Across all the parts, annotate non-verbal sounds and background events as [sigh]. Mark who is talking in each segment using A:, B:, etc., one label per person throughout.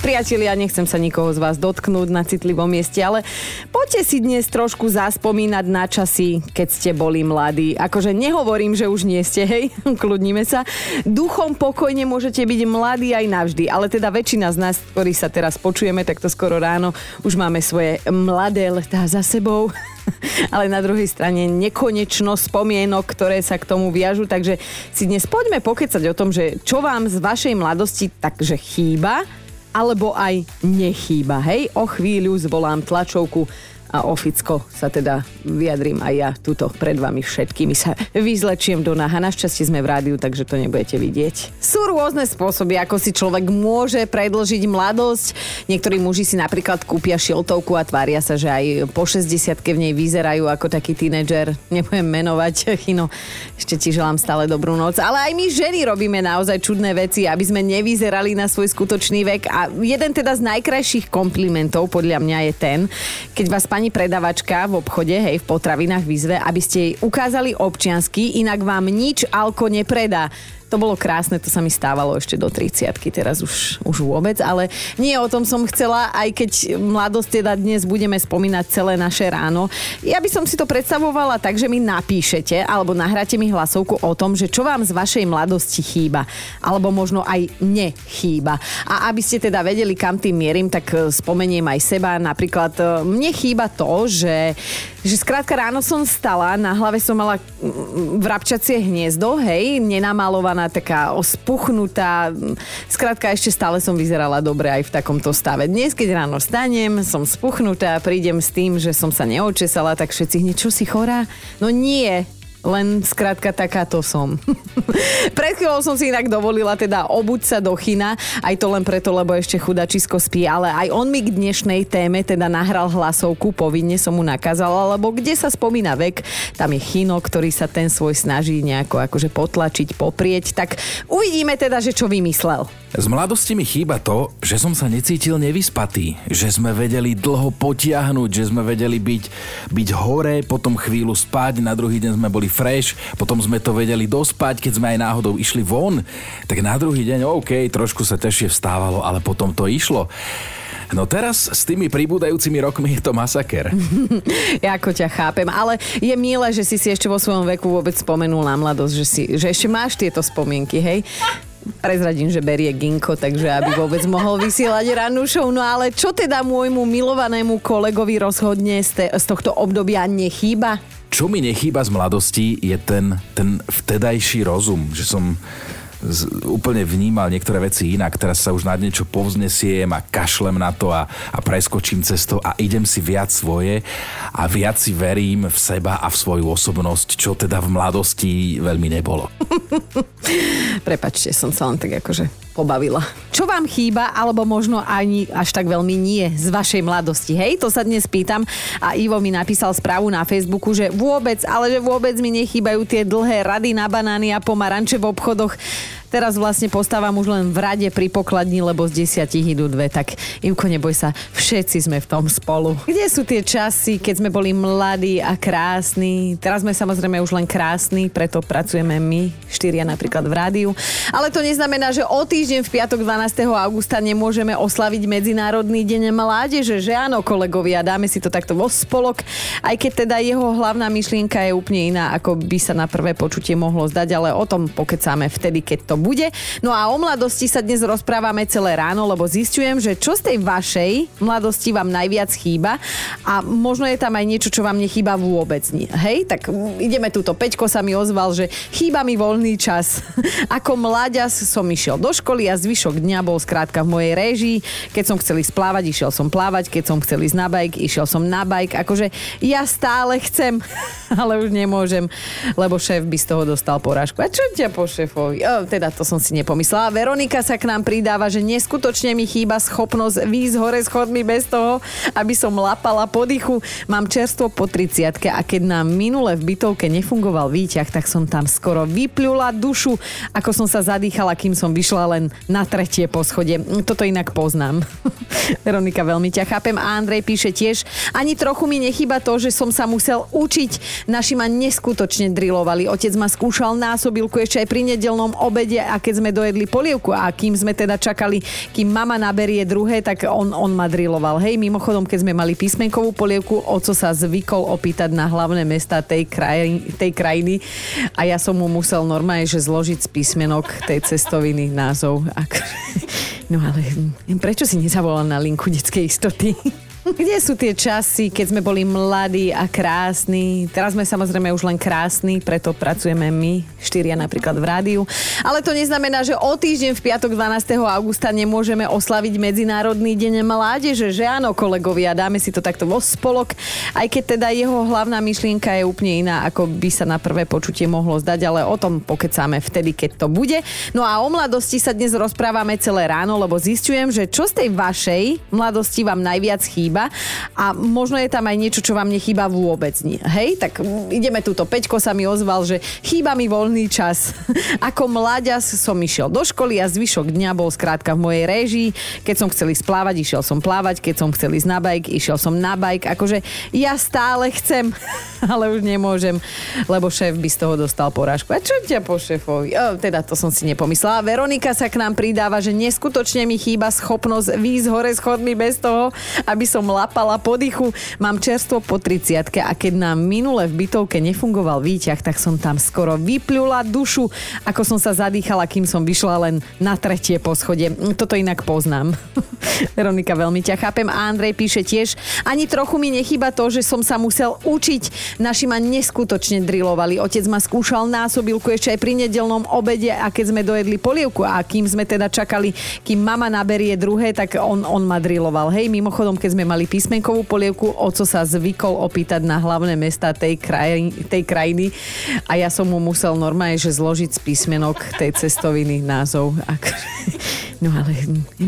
A: Priatelia, nechcem sa nikoho z vás dotknúť na citlivom mieste, ale poďte si dnes trošku zaspomínať na časy, keď ste boli mladí. Akože nehovorím, že už nie ste, hej, [laughs] kľudnime sa. Duchom pokojne môžete byť mladí aj navždy, ale teda väčšina z nás, ktorí sa teraz počujeme takto skoro ráno, už máme svoje mladé letá za sebou. [laughs] ale na druhej strane nekonečno spomienok, ktoré sa k tomu viažu, takže si dnes poďme pokecať o tom, že čo vám z vašej mladosti takže chýba alebo aj nechýba. Hej, o chvíľu zvolám tlačovku a oficko sa teda vyjadrím aj ja tuto pred vami všetkými sa vyzlečiem do náha. Našťastie sme v rádiu, takže to nebudete vidieť. Sú rôzne spôsoby, ako si človek môže predlžiť mladosť. Niektorí muži si napríklad kúpia šiltovku a tvária sa, že aj po 60 v nej vyzerajú ako taký tínedžer. Nebudem menovať, [laughs] Chino, ešte ti želám stále dobrú noc. Ale aj my ženy robíme naozaj čudné veci, aby sme nevyzerali na svoj skutočný vek. A jeden teda z najkrajších komplimentov podľa mňa je ten, keď vás pani predavačka v obchode, hej, v potravinách výzve, aby ste jej ukázali občiansky, inak vám nič alko nepredá. To bolo krásne, to sa mi stávalo ešte do 30 teraz už, už vôbec, ale nie o tom som chcela, aj keď mladosť teda dnes budeme spomínať celé naše ráno. Ja by som si to predstavovala tak, že mi napíšete alebo nahráte mi hlasovku o tom, že čo vám z vašej mladosti chýba, alebo možno aj nechýba. A aby ste teda vedeli, kam tým mierim, tak e, spomeniem aj seba. Napríklad e, mne chýba to, že, že skrátka ráno som stala, na hlave som mala vrabčacie hniezdo, hej, nenamalované ona taká ospuchnutá. Skrátka, ešte stále som vyzerala dobre aj v takomto stave. Dnes, keď ráno stanem, som spuchnutá, prídem s tým, že som sa neočesala, tak všetci hneď, čo si chorá? No nie, len skrátka takáto som. [laughs] Pred chvíľou som si inak dovolila teda obuť sa do china, aj to len preto, lebo ešte chudačisko spí, ale aj on mi k dnešnej téme teda nahral hlasovku, povinne som mu nakázala, lebo kde sa spomína vek, tam je chino, ktorý sa ten svoj snaží nejako akože potlačiť, poprieť, tak uvidíme teda, že čo vymyslel.
B: Z mladosti mi chýba to, že som sa necítil nevyspatý, že sme vedeli dlho potiahnuť, že sme vedeli byť, byť hore, potom chvíľu spať, na druhý deň sme boli fresh, potom sme to vedeli dospať, keď sme aj náhodou išli von, tak na druhý deň OK, trošku sa ťažšie vstávalo, ale potom to išlo. No teraz s tými pribúdajúcimi rokmi je to masaker. [laughs]
A: ja ako ťa chápem, ale je milé, že si si ešte vo svojom veku vôbec spomenul na mladosť, že, si, že ešte máš tieto spomienky, hej? Prezradím, že berie ginko, takže aby vôbec mohol vysielať rannú show. No ale čo teda môjmu milovanému kolegovi rozhodne z, te, z tohto obdobia nechýba?
B: Čo mi nechýba z mladosti je ten, ten vtedajší rozum, že som z, úplne vnímal niektoré veci inak. Teraz sa už na niečo povznesiem a kašlem na to a, a preskočím cez to a idem si viac svoje a viac si verím v seba a v svoju osobnosť, čo teda v mladosti veľmi nebolo. [laughs]
A: Prepačte, som sa len tak akože pobavila. Čo vám chýba, alebo možno ani až tak veľmi nie z vašej mladosti? Hej, to sa dnes pýtam a Ivo mi napísal správu na Facebooku, že vôbec, ale že vôbec mi nechýbajú tie dlhé rady na banány a pomaranče v obchodoch Teraz vlastne postávam už len v rade pri pokladni, lebo z desiatich idú dve. Tak Ivko, neboj sa, všetci sme v tom spolu. Kde sú tie časy, keď sme boli mladí a krásni? Teraz sme samozrejme už len krásni, preto pracujeme my, štyria napríklad v rádiu. Ale to neznamená, že o týždeň v piatok 12. augusta nemôžeme oslaviť Medzinárodný deň mládeže, že áno, kolegovia, dáme si to takto vo spolok, aj keď teda jeho hlavná myšlienka je úplne iná, ako by sa na prvé počutie mohlo zdať, ale o tom pokecáme vtedy, keď to bude. No a o mladosti sa dnes rozprávame celé ráno, lebo zistujem, že čo z tej vašej mladosti vám najviac chýba a možno je tam aj niečo, čo vám nechýba vôbec. Hej, tak ideme túto. Peťko sa mi ozval, že chýba mi voľný čas. [laughs] Ako mláďas som išiel do školy a zvyšok dňa bol skrátka v mojej réžii. Keď som chcel ísť plávať, išiel som plávať. Keď som chcel ísť na bajk, išiel som na bajk. Akože ja stále chcem, [laughs] ale už nemôžem, lebo šéf by z toho dostal porážku. A čo ťa po šéfovi? O, teda to som si nepomyslela. Veronika sa k nám pridáva, že neskutočne mi chýba schopnosť výjsť hore schodmi bez toho, aby som lapala po dychu. Mám čerstvo po 30 a keď nám minule v bytovke nefungoval výťah, tak som tam skoro vypľula dušu, ako som sa zadýchala, kým som vyšla len na tretie poschodie. Toto inak poznám. [laughs] Veronika, veľmi ťa chápem. A Andrej píše tiež, ani trochu mi nechýba to, že som sa musel učiť. Naši ma neskutočne drilovali. Otec ma skúšal násobilku ešte aj pri nedelnom obede a keď sme dojedli polievku a kým sme teda čakali, kým mama naberie druhé, tak on, on ma driloval. Hej, mimochodom, keď sme mali písmenkovú polievku, oco sa zvykol opýtať na hlavné mesta tej, kraj, tej krajiny a ja som mu musel normálne, že zložiť z písmenok tej cestoviny názov. [laughs] No ale prečo si nezavolal na linku detskej istoty? Kde sú tie časy, keď sme boli mladí a krásni? Teraz sme samozrejme už len krásni, preto pracujeme my, štyria napríklad v rádiu. Ale to neznamená, že o týždeň v piatok 12. augusta nemôžeme oslaviť Medzinárodný deň mládeže, že áno, kolegovia, dáme si to takto vo spolok, aj keď teda jeho hlavná myšlienka je úplne iná, ako by sa na prvé počutie mohlo zdať, ale o tom pokecáme vtedy, keď to bude. No a o mladosti sa dnes rozprávame celé ráno, lebo zistujem, že čo z tej vašej mladosti vám najviac chýba chýba a možno je tam aj niečo, čo vám nechýba vôbec. Hej, tak ideme túto. Peťko sa mi ozval, že chýba mi voľný čas. [laughs] Ako mladias som išiel do školy a zvyšok dňa bol skrátka v mojej réžii. Keď som chcel ísť plávať, išiel som plávať. Keď som chcel ísť na bajk, išiel som na bajk. Akože ja stále chcem, [laughs] ale už nemôžem, lebo šéf by z toho dostal porážku. A čo ťa po šéfovi? O, teda to som si nepomyslela. Veronika sa k nám pridáva, že neskutočne mi chýba schopnosť výjsť hore schodmi bez toho, aby som som lapala po dychu. Mám čerstvo po 30 a keď nám minule v bytovke nefungoval výťah, tak som tam skoro vypľula dušu, ako som sa zadýchala, kým som vyšla len na tretie poschodie. Toto inak poznám. [laughs] Veronika, veľmi ťa chápem. A Andrej píše tiež, ani trochu mi nechýba to, že som sa musel učiť. Naši ma neskutočne drilovali. Otec ma skúšal násobilku ešte aj pri nedelnom obede a keď sme dojedli polievku a kým sme teda čakali, kým mama naberie druhé, tak on, on ma driloval. Hej, mimochodom, keď sme mali písmenkovú polievku, oco sa zvykol opýtať na hlavné mesta tej, kraj, tej krajiny a ja som mu musel normálne, že zložiť z písmenok tej cestoviny názov. No ale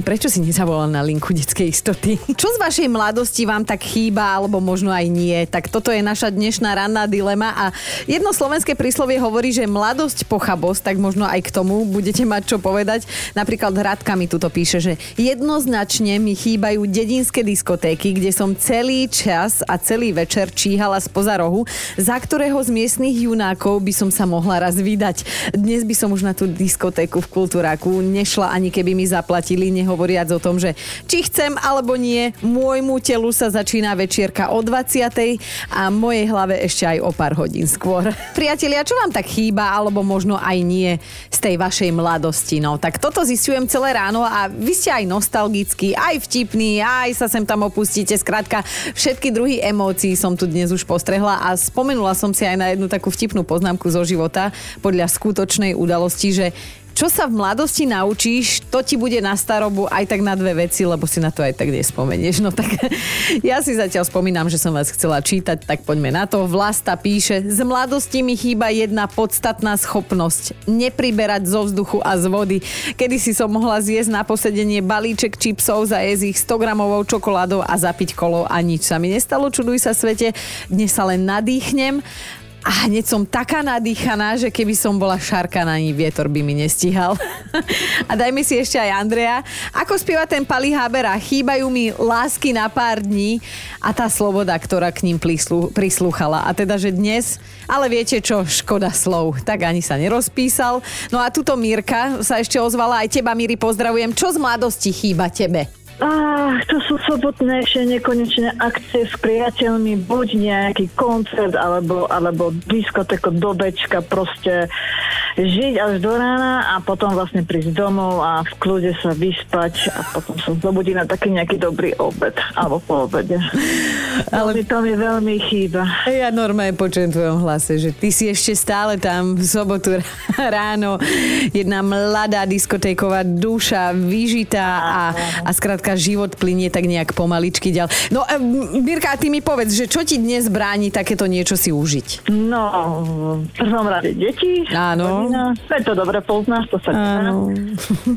A: prečo si nezavolal na linku detskej istoty? Čo z vašej mladosti vám tak chýba, alebo možno aj nie? Tak toto je naša dnešná ranná dilema a jedno slovenské príslovie hovorí, že mladosť pochabosť, tak možno aj k tomu budete mať čo povedať. Napríklad Hradka mi tuto píše, že jednoznačne mi chýbajú dedinské diskotéky, kde som celý čas a celý večer číhala spoza rohu, za ktorého z miestnych junákov by som sa mohla raz vydať. Dnes by som už na tú diskotéku v kultúraku nešla ani keby mi mi zaplatili, nehovoriac o tom, že či chcem alebo nie, môjmu telu sa začína večierka o 20. a mojej hlave ešte aj o pár hodín skôr. [laughs] Priatelia, čo vám tak chýba, alebo možno aj nie z tej vašej mladosti? No, tak toto zistujem celé ráno a vy ste aj nostalgický, aj vtipný, aj sa sem tam opustíte. Skrátka, všetky druhy emócií som tu dnes už postrehla a spomenula som si aj na jednu takú vtipnú poznámku zo života podľa skutočnej udalosti, že čo sa v mladosti naučíš, to ti bude na starobu aj tak na dve veci, lebo si na to aj tak nespomenieš. No tak [laughs] ja si zatiaľ spomínam, že som vás chcela čítať, tak poďme na to. Vlasta píše, z mladosti mi chýba jedna podstatná schopnosť. Nepriberať zo vzduchu a z vody. Kedy si som mohla zjesť na posedenie balíček čipsov, zajesť ich 100 gramovou čokoládou a zapiť kolo a nič sa mi nestalo, čuduj sa svete. Dnes sa len nadýchnem a hneď som taká nadýchaná, že keby som bola šarka na ní, vietor by mi nestíhal. [laughs] a dajme si ešte aj Andrea. Ako spieva ten Pali Habera? Chýbajú mi lásky na pár dní a tá sloboda, ktorá k ním prislúchala. A teda, že dnes, ale viete čo, škoda slov. Tak ani sa nerozpísal. No a tuto Mírka sa ešte ozvala, aj teba Míri pozdravujem. Čo z mladosti chýba tebe?
C: Ah, to sú sobotné ešte nekonečné akcie s priateľmi, buď nejaký koncert, alebo, alebo diskoteko do bečka, proste žiť až do rána a potom vlastne prísť domov a v kľude sa vyspať a potom sa zobudí na taký nejaký dobrý obed alebo po obede. [laughs] Ale to mi veľmi chýba.
A: Ja normálne počujem v tvojom hlase, že ty si ešte stále tam v sobotu [laughs] ráno jedna mladá diskotéková duša, vyžitá a, a skrátka život plinie tak nejak pomaličky ďal. No, e, Mirka, ty mi povedz, že čo ti dnes bráni takéto niečo si užiť?
C: No, v prvom rade deti.
A: Áno.
C: Rodina. To to dobre poznáš, to sa.
A: Áno.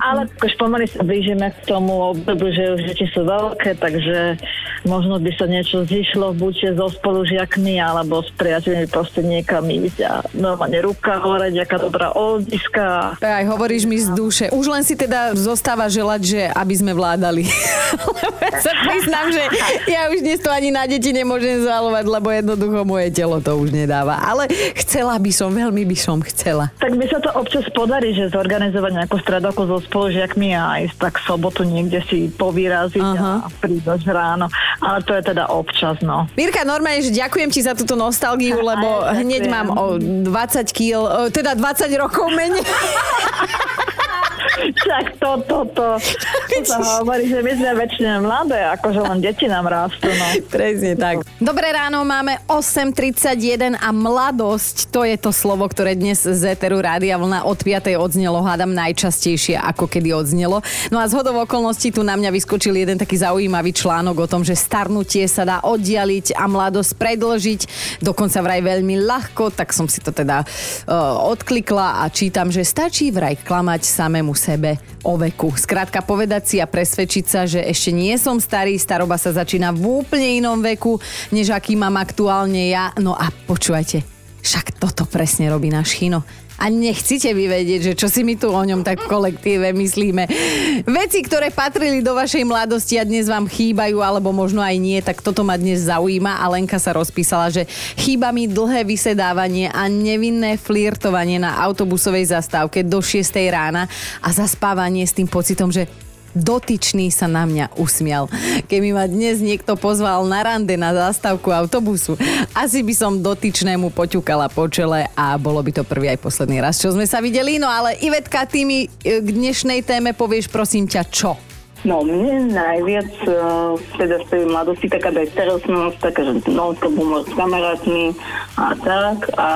C: Ale už pomaly sa blížime k tomu obdobu, že už deti sú veľké, takže možno by sa niečo zišlo buď so spolužiakmi alebo s priateľmi proste niekam ísť a normálne ruka hore, nejaká dobrá oldiska.
A: Tak aj hovoríš mi z duše. Už len si teda zostáva želať, že aby sme vládali. Ja [laughs] sa priznám, že ja už dnes to ani na deti nemôžem zvalovať, lebo jednoducho moje telo to už nedáva. Ale chcela by som, veľmi by som chcela.
C: Tak by sa to občas podarí, že zorganizovať nejakú stredoku so spolužiakmi a ísť tak sobotu niekde si povyraziť
A: Aha.
C: a prísť ráno. Ale to je teda občas, no.
A: Mirka, normálne, že ďakujem ti za túto nostalgiu, lebo
C: Aj,
A: hneď mám o 20 kg, teda 20 rokov menej. [laughs]
C: Však to, to, to. To sa hovorí, že my sme väčšine mladé, akože len deti nám rastú, no.
A: Presne tak. Dobré ráno, máme 8.31 a mladosť, to je to slovo, ktoré dnes z Eteru Rádia Vlna od 5. odznelo, hádam najčastejšie, ako kedy odznelo. No a z hodov okolností tu na mňa vyskočil jeden taký zaujímavý článok o tom, že starnutie sa dá oddialiť a mladosť predlžiť, dokonca vraj veľmi ľahko, tak som si to teda uh, odklikla a čítam, že stačí vraj klamať samému sebe o veku. Skrátka povedať si a presvedčiť sa, že ešte nie som starý, staroba sa začína v úplne inom veku, než aký mám aktuálne ja. No a počúvajte, však toto presne robí náš Chino. A nechcite vy vedieť, že čo si my tu o ňom tak v kolektíve myslíme. Veci, ktoré patrili do vašej mladosti a dnes vám chýbajú, alebo možno aj nie, tak toto ma dnes zaujíma. A Lenka sa rozpísala, že chýba mi dlhé vysedávanie a nevinné flirtovanie na autobusovej zastávke do 6 rána a zaspávanie s tým pocitom, že dotyčný sa na mňa usmial. Keby ma dnes niekto pozval na rande na zastávku autobusu, asi by som dotyčnému poťukala po čele a bolo by to prvý aj posledný raz, čo sme sa videli. No ale Ivetka, ty mi e, k dnešnej téme povieš prosím ťa čo?
D: No mne najviac uh, teda z tej mladosti taká bezstarostnosť, taká, že non-stop humor s kamarátmi a tak. A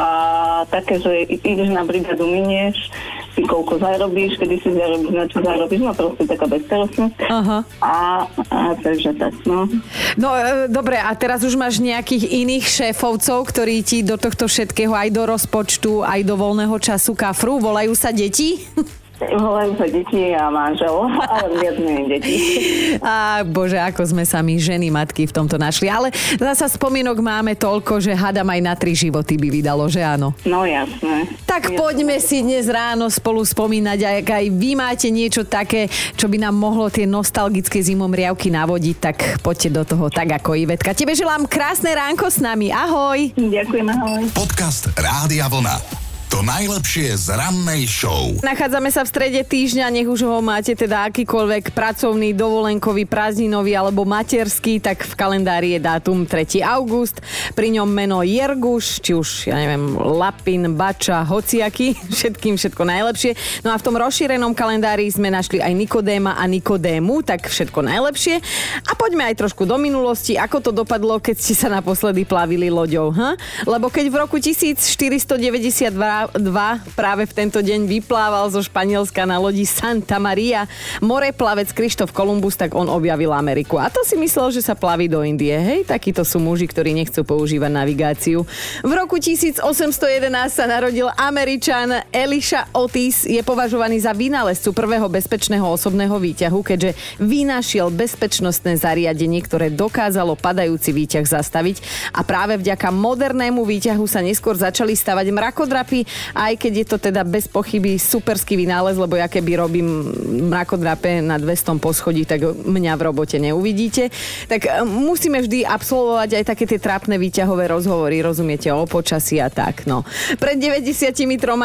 D: také, že ideš na brigadu, minieš, ty koľko zarobíš, kedy si zarobíš, na čo zarobíš, no proste taká bezstarostnosť.
A: Aha.
D: A, a takže tak, no.
A: No e, dobre, a teraz už máš nejakých iných šéfovcov, ktorí ti do tohto všetkého aj do rozpočtu, aj do voľného času kafru, volajú sa deti? [laughs]
D: Volajú sa deti a manžel, ale [laughs] viac menej deti.
A: A bože, ako sme sa my ženy, matky v tomto našli. Ale zasa spomienok máme toľko, že hadam aj na tri životy by vydalo, že áno.
D: No jasné.
A: Tak poďme si dnes ráno spolu spomínať, ak aj vy máte niečo také, čo by nám mohlo tie nostalgické zimomriavky navodiť, tak poďte do toho tak ako Ivetka. Tebe želám krásne ránko s nami. Ahoj!
D: Ďakujem, ahoj.
E: Podcast Rádia Vlna. To najlepšie z rannej show.
A: Nachádzame sa v strede týždňa, nech už ho máte teda akýkoľvek pracovný, dovolenkový, prázdninový alebo materský, tak v kalendári je dátum 3. august. Pri ňom meno Jerguš, či už, ja neviem, Lapin, Bača, Hociaky, [laughs] všetkým všetko najlepšie. No a v tom rozšírenom kalendári sme našli aj Nikodéma a Nikodému, tak všetko najlepšie. A poďme aj trošku do minulosti, ako to dopadlo, keď ste sa naposledy plavili loďou. Ha? Lebo keď v roku 1492 práve v tento deň vyplával zo Španielska na lodi Santa Maria moreplavec Krištof Kolumbus, tak on objavil Ameriku. A to si myslel, že sa plaví do Indie. Hej, takíto sú muži, ktorí nechcú používať navigáciu. V roku 1811 sa narodil Američan Elisha Otis. Je považovaný za vynálezcu prvého bezpečného osobného výťahu, keďže vynašiel bezpečnostné zariadenie, ktoré dokázalo padajúci výťah zastaviť. A práve vďaka modernému výťahu sa neskôr začali stavať mrakodrapy, aj keď je to teda bez pochyby superský vynález, lebo ja keby robím mrakodrape na 200 poschodí, tak mňa v robote neuvidíte. Tak e, musíme vždy absolvovať aj také tie trápne výťahové rozhovory, rozumiete, o počasí a tak. No. Pred 93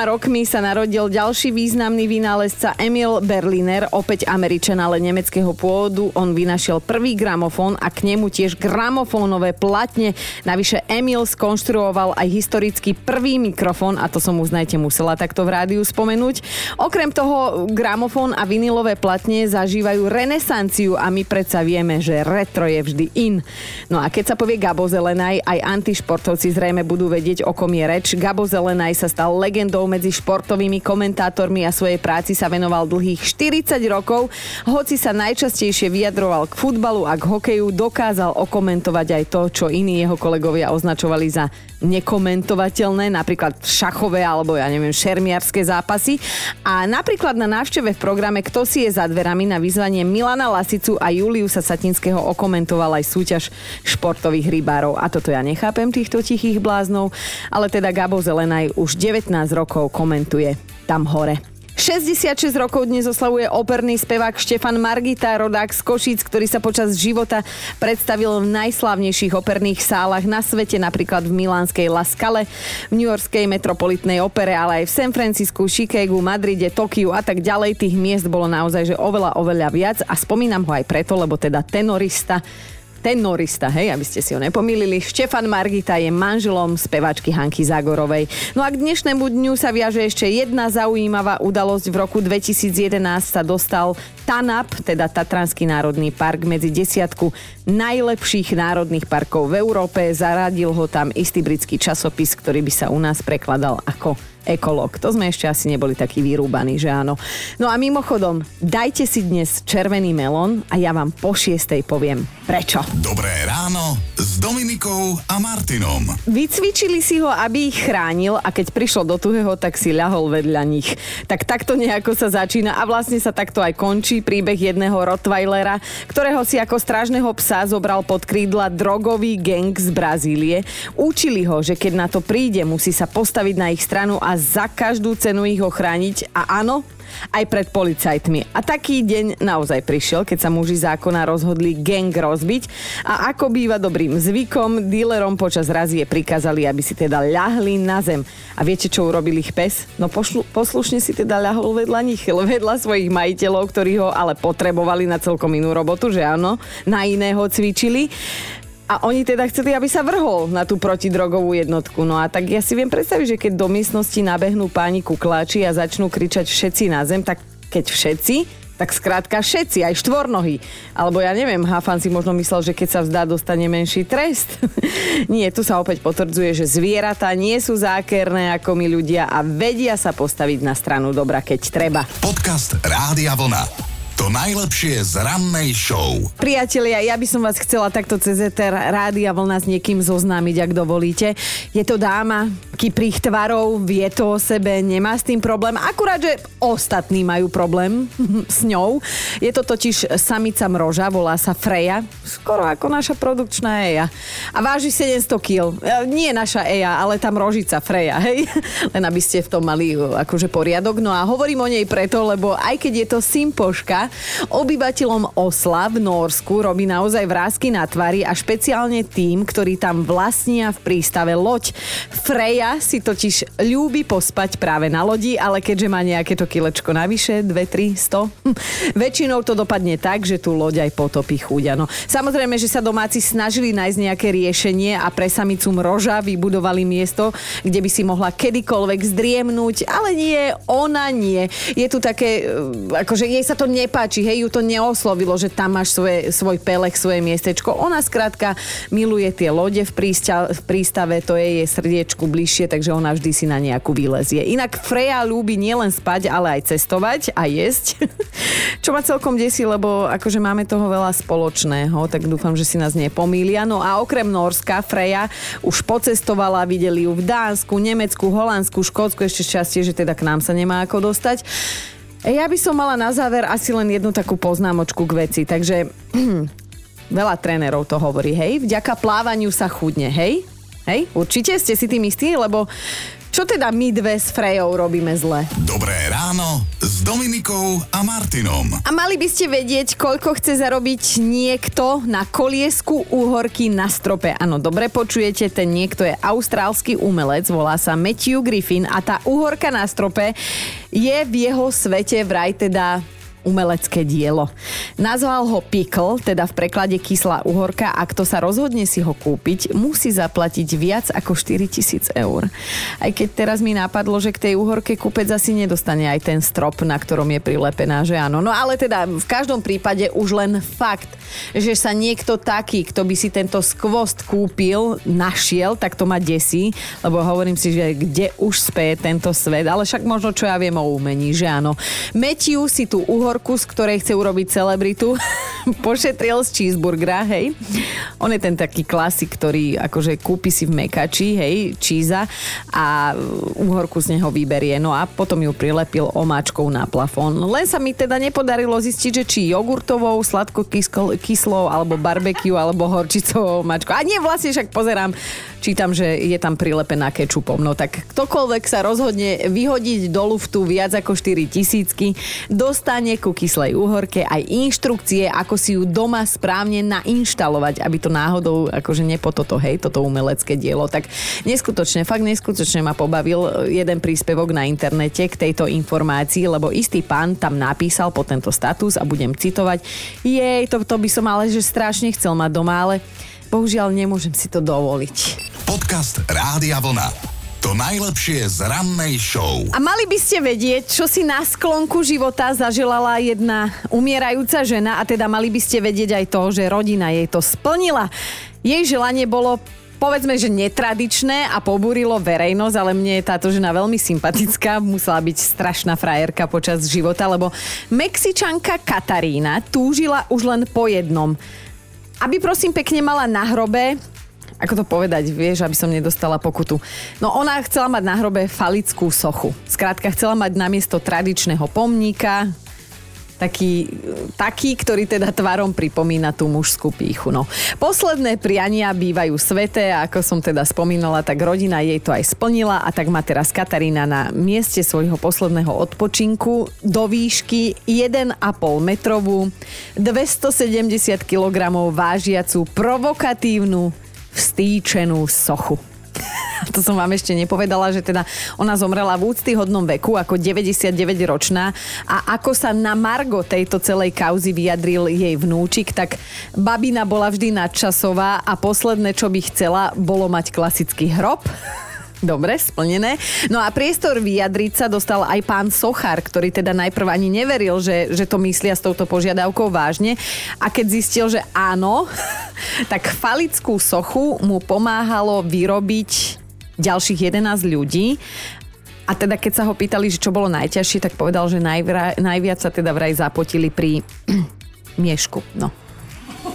A: rokmi sa narodil ďalší významný vynálezca Emil Berliner, opäť Američan, ale nemeckého pôvodu. On vynašiel prvý gramofón a k nemu tiež gramofónové platne. Navyše Emil skonštruoval aj historický prvý mikrofón a to som som uznajte musela takto v rádiu spomenúť. Okrem toho gramofón a vinilové platne zažívajú renesanciu a my predsa vieme, že retro je vždy in. No a keď sa povie Gabo Zelenaj, aj antišportovci zrejme budú vedieť, o kom je reč. Gabo Zelenaj sa stal legendou medzi športovými komentátormi a svojej práci sa venoval dlhých 40 rokov. Hoci sa najčastejšie vyjadroval k futbalu a k hokeju, dokázal okomentovať aj to, čo iní jeho kolegovia označovali za nekomentovateľné, napríklad šachové alebo ja neviem, šermiarské zápasy. A napríklad na návšteve v programe Kto si je za dverami na vyzvanie Milana Lasicu a Juliusa Satinského okomentoval aj súťaž športových rybárov. A toto ja nechápem týchto tichých bláznov, ale teda Gabo Zelenaj už 19 rokov komentuje tam hore. 66 rokov dnes oslavuje operný spevák Štefan Margita, rodák z Košíc, ktorý sa počas života predstavil v najslavnejších operných sálach na svete, napríklad v milánskej La Scale, v New Yorkskej metropolitnej opere, ale aj v San Francisku, Chicagu, Madride, Tokiu a tak ďalej. Tých miest bolo naozaj že oveľa, oveľa viac a spomínam ho aj preto, lebo teda tenorista tenorista, hej, aby ste si ho nepomýlili. Štefan Margita je manželom spevačky Hanky Zagorovej. No a k dnešnému dňu sa viaže ešte jedna zaujímavá udalosť. V roku 2011 sa dostal TANAP, teda Tatranský národný park, medzi desiatku najlepších národných parkov v Európe. Zaradil ho tam istý britský časopis, ktorý by sa u nás prekladal ako ekolog. To sme ešte asi neboli takí vyrúbaní, že áno. No a mimochodom, dajte si dnes červený melón a ja vám po šiestej poviem prečo.
E: Dobré ráno s Dominikou a Martinom.
A: Vycvičili si ho, aby ich chránil a keď prišlo do tuhého, tak si ľahol vedľa nich. Tak takto nejako sa začína a vlastne sa takto aj končí príbeh jedného Rottweilera, ktorého si ako strážneho psa zobral pod krídla drogový gang z Brazílie. Učili ho, že keď na to príde, musí sa postaviť na ich stranu a za každú cenu ich ochrániť. A áno, aj pred policajtmi. A taký deň naozaj prišiel, keď sa muži zákona rozhodli gang rozbiť a ako býva dobrým zvykom, dílerom počas razie prikázali, aby si teda ľahli na zem. A viete, čo urobil ich pes? No pošlu, poslušne si teda ľahol vedľa nich, [laughs] vedľa svojich majiteľov, ktorí ho ale potrebovali na celkom inú robotu, že áno, na iného cvičili. A oni teda chceli, aby sa vrhol na tú protidrogovú jednotku. No a tak ja si viem predstaviť, že keď do miestnosti nabehnú páni kukláči a začnú kričať všetci na zem, tak keď všetci, tak skrátka všetci, aj štvornohy. Alebo ja neviem, Hafan si možno myslel, že keď sa vzdá, dostane menší trest. [laughs] nie, tu sa opäť potvrdzuje, že zvieratá nie sú zákerné ako my ľudia a vedia sa postaviť na stranu dobra, keď treba.
E: Podcast Rádia Vlna. To najlepšie z rannej show.
A: Priatelia, ja by som vás chcela takto cez ETR Rádia Vlna s niekým zoznámiť, ak dovolíte. Je to dáma, kyprých tvarov, vie to o sebe, nemá s tým problém. Akurát, že ostatní majú problém [laughs] s ňou. Je to totiž samica mroža, volá sa Freja. Skoro ako naša produkčná Eja. A váži 700 kg. E, nie naša Eja, ale tá mrožica Freja, hej? [laughs] Len aby ste v tom mali e, akože poriadok. No a hovorím o nej preto, lebo aj keď je to simpoška, Obyvateľom Osla v Norsku robí naozaj vrázky na tvári a špeciálne tým, ktorí tam vlastnia v prístave loď. Freja si totiž ľúbi pospať práve na lodi, ale keďže má nejaké to kilečko navyše, 2, 3, 100, väčšinou to dopadne tak, že tú loď aj potopí chúďa. No, samozrejme, že sa domáci snažili nájsť nejaké riešenie a pre samicu mroža vybudovali miesto, kde by si mohla kedykoľvek zdriemnúť, ale nie, ona nie. Je tu také, e, akože jej sa to nepáči nepáči, hej, ju to neoslovilo, že tam máš svoje, svoj pelech, svoje miestečko. Ona skrátka miluje tie lode v, prísta, v prístave, to je jej srdiečku bližšie, takže ona vždy si na nejakú vylezie. Inak Freja ľúbi nielen spať, ale aj cestovať a jesť. [laughs] Čo ma celkom desí, lebo akože máme toho veľa spoločného, tak dúfam, že si nás nepomília. No a okrem Norska, Freja už pocestovala, videli ju v Dánsku, Nemecku, Holandsku, Škótsku, ešte šťastie, že teda k nám sa nemá ako dostať. Ja by som mala na záver asi len jednu takú poznámočku k veci, takže [clears throat] veľa trénerov to hovorí, hej, vďaka plávaniu sa chudne, hej? Hej, určite ste si tým istí, lebo čo teda my dve s Frejou robíme zle?
E: Dobré ráno s Dominikou a Martinom.
A: A mali by ste vedieť, koľko chce zarobiť niekto na koliesku úhorky na strope. Áno, dobre počujete, ten niekto je austrálsky umelec, volá sa Matthew Griffin a tá úhorka na strope je v jeho svete vraj teda umelecké dielo. Nazval ho Pickle, teda v preklade kyslá uhorka a kto sa rozhodne si ho kúpiť, musí zaplatiť viac ako 4000 eur. Aj keď teraz mi napadlo, že k tej uhorke kúpec asi nedostane aj ten strop, na ktorom je prilepená, že áno. No ale teda v každom prípade už len fakt, že sa niekto taký, kto by si tento skvost kúpil, našiel, tak to ma desí, lebo hovorím si, že kde už speje tento svet, ale však možno čo ja viem o umení, že áno. Matthew si tú uhorku, z ktorej chce urobiť celebritu, [laughs] pošetril z cheeseburgera, hej. On je ten taký klasik, ktorý akože kúpi si v mekači, hej, číza a uhorku z neho vyberie. No a potom ju prilepil omáčkou na plafón. Len sa mi teda nepodarilo zistiť, že či jogurtovou, sladko-kyslou, alebo barbecue, alebo horčicovou omáčkou. A nie, vlastne však pozerám, čítam, že je tam prilepená kečupom. No tak ktokoľvek sa rozhodne vyhodiť do luftu viac ako 4 tisícky, dostane ku kyslej úhorke aj inštrukcie, ako si ju doma správne nainštalovať, aby to náhodou akože nepototo, hej, toto umelecké dielo. Tak neskutočne, fakt neskutočne ma pobavil jeden príspevok na internete k tejto informácii, lebo istý pán tam napísal po tento status a budem citovať, jej, to, to by som ale že strašne chcel mať doma, ale bohužiaľ nemôžem si to dovoliť.
E: Podcast Rádia Vlna. To najlepšie z rannej show.
A: A mali by ste vedieť, čo si na sklonku života zaželala jedna umierajúca žena a teda mali by ste vedieť aj to, že rodina jej to splnila. Jej želanie bolo povedzme, že netradičné a pobúrilo verejnosť, ale mne je táto žena veľmi sympatická, musela byť strašná frajerka počas života, lebo Mexičanka Katarína túžila už len po jednom. Aby prosím pekne mala na hrobe ako to povedať, vieš, aby som nedostala pokutu. No ona chcela mať na hrobe falickú sochu. Skrátka chcela mať namiesto tradičného pomníka taký, taký, ktorý teda tvarom pripomína tú mužskú píchu. No. Posledné priania bývajú sveté a ako som teda spomínala, tak rodina jej to aj splnila a tak má teraz Katarína na mieste svojho posledného odpočinku do výšky 1,5 metrovú, 270 kg vážiacu provokatívnu vstýčenú sochu. [laughs] to som vám ešte nepovedala, že teda ona zomrela v úctyhodnom veku ako 99-ročná a ako sa na Margo tejto celej kauzy vyjadril jej vnúčik, tak babina bola vždy nadčasová a posledné, čo by chcela, bolo mať klasický hrob [laughs] Dobre, splnené. No a priestor vyjadriť sa dostal aj pán Sochár, ktorý teda najprv ani neveril, že, že to myslia s touto požiadavkou vážne. A keď zistil, že áno, [laughs] tak falickú sochu mu pomáhalo vyrobiť ďalších 11 ľudí a teda keď sa ho pýtali, že čo bolo najťažšie, tak povedal, že najvra, najviac sa teda vraj zapotili pri [clears throat] miešku. No.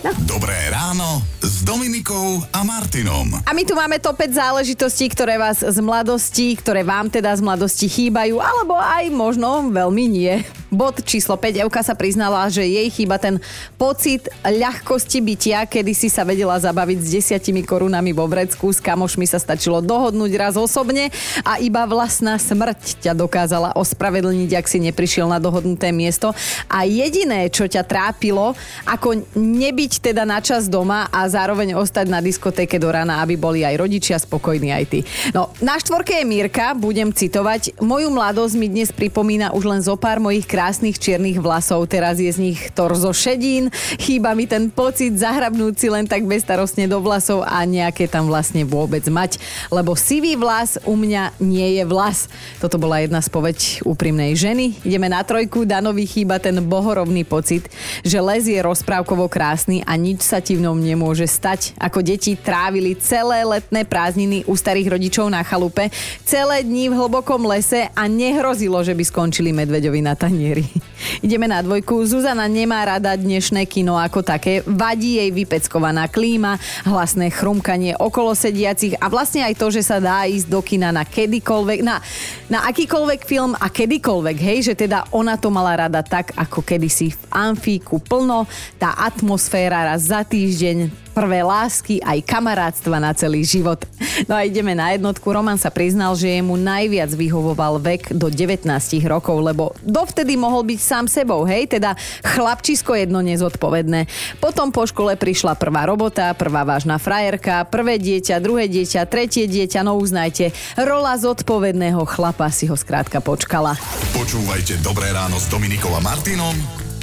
E: No. Dobré ráno s Dominikou a Martinom.
A: A my tu máme to 5 záležitostí, ktoré vás z mladosti, ktoré vám teda z mladosti chýbajú, alebo aj možno veľmi nie. Bod číslo 5. Evka sa priznala, že jej chýba ten pocit ľahkosti bytia, kedy si sa vedela zabaviť s desiatimi korunami vo vrecku, s kamošmi sa stačilo dohodnúť raz osobne a iba vlastná smrť ťa dokázala ospravedlniť, ak si neprišiel na dohodnuté miesto. A jediné, čo ťa trápilo, ako nebyť teda na čas doma a zároveň ostať na diskotéke do rana, aby boli aj rodičia spokojní aj ty. No, na štvorke je Mirka, budem citovať. Moju mladosť mi dnes pripomína už len zo pár mojich krásnych čiernych vlasov, teraz je z nich torzo šedín, chýba mi ten pocit zahrabnúť si len tak bezstarostne do vlasov a nejaké tam vlastne vôbec mať, lebo sivý vlas u mňa nie je vlas. Toto bola jedna spoveď úprimnej ženy. Ideme na trojku, Danovi chýba ten bohorovný pocit, že les je rozprávkovo krásny a nič sa ti v ňom nemôže stať. Ako deti trávili celé letné prázdniny u starých rodičov na chalupe, celé dní v hlbokom lese a nehrozilo, že by skončili medveďovi na tanier premiéry. [laughs] Ideme na dvojku. Zuzana nemá rada dnešné kino ako také. Vadí jej vypeckovaná klíma, hlasné chrumkanie okolo sediacich a vlastne aj to, že sa dá ísť do kina na kedykoľvek, na, na akýkoľvek film a kedykoľvek, hej, že teda ona to mala rada tak, ako kedysi v amfíku plno, tá atmosféra raz za týždeň, prvé lásky, aj kamarátstva na celý život. No a ideme na jednotku. Roman sa priznal, že jemu najviac vyhovoval vek do 19 rokov, lebo dovtedy mohol byť sám sebou, hej, teda chlapčisko jedno nezodpovedné. Potom po škole prišla prvá robota, prvá vážna frajerka, prvé dieťa, druhé dieťa, tretie dieťa, no uznajte, rola zodpovedného chlapa si ho skrátka počkala.
E: Počúvajte Dobré ráno s Dominikom a Martinom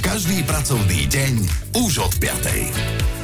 E: každý pracovný deň už od 5.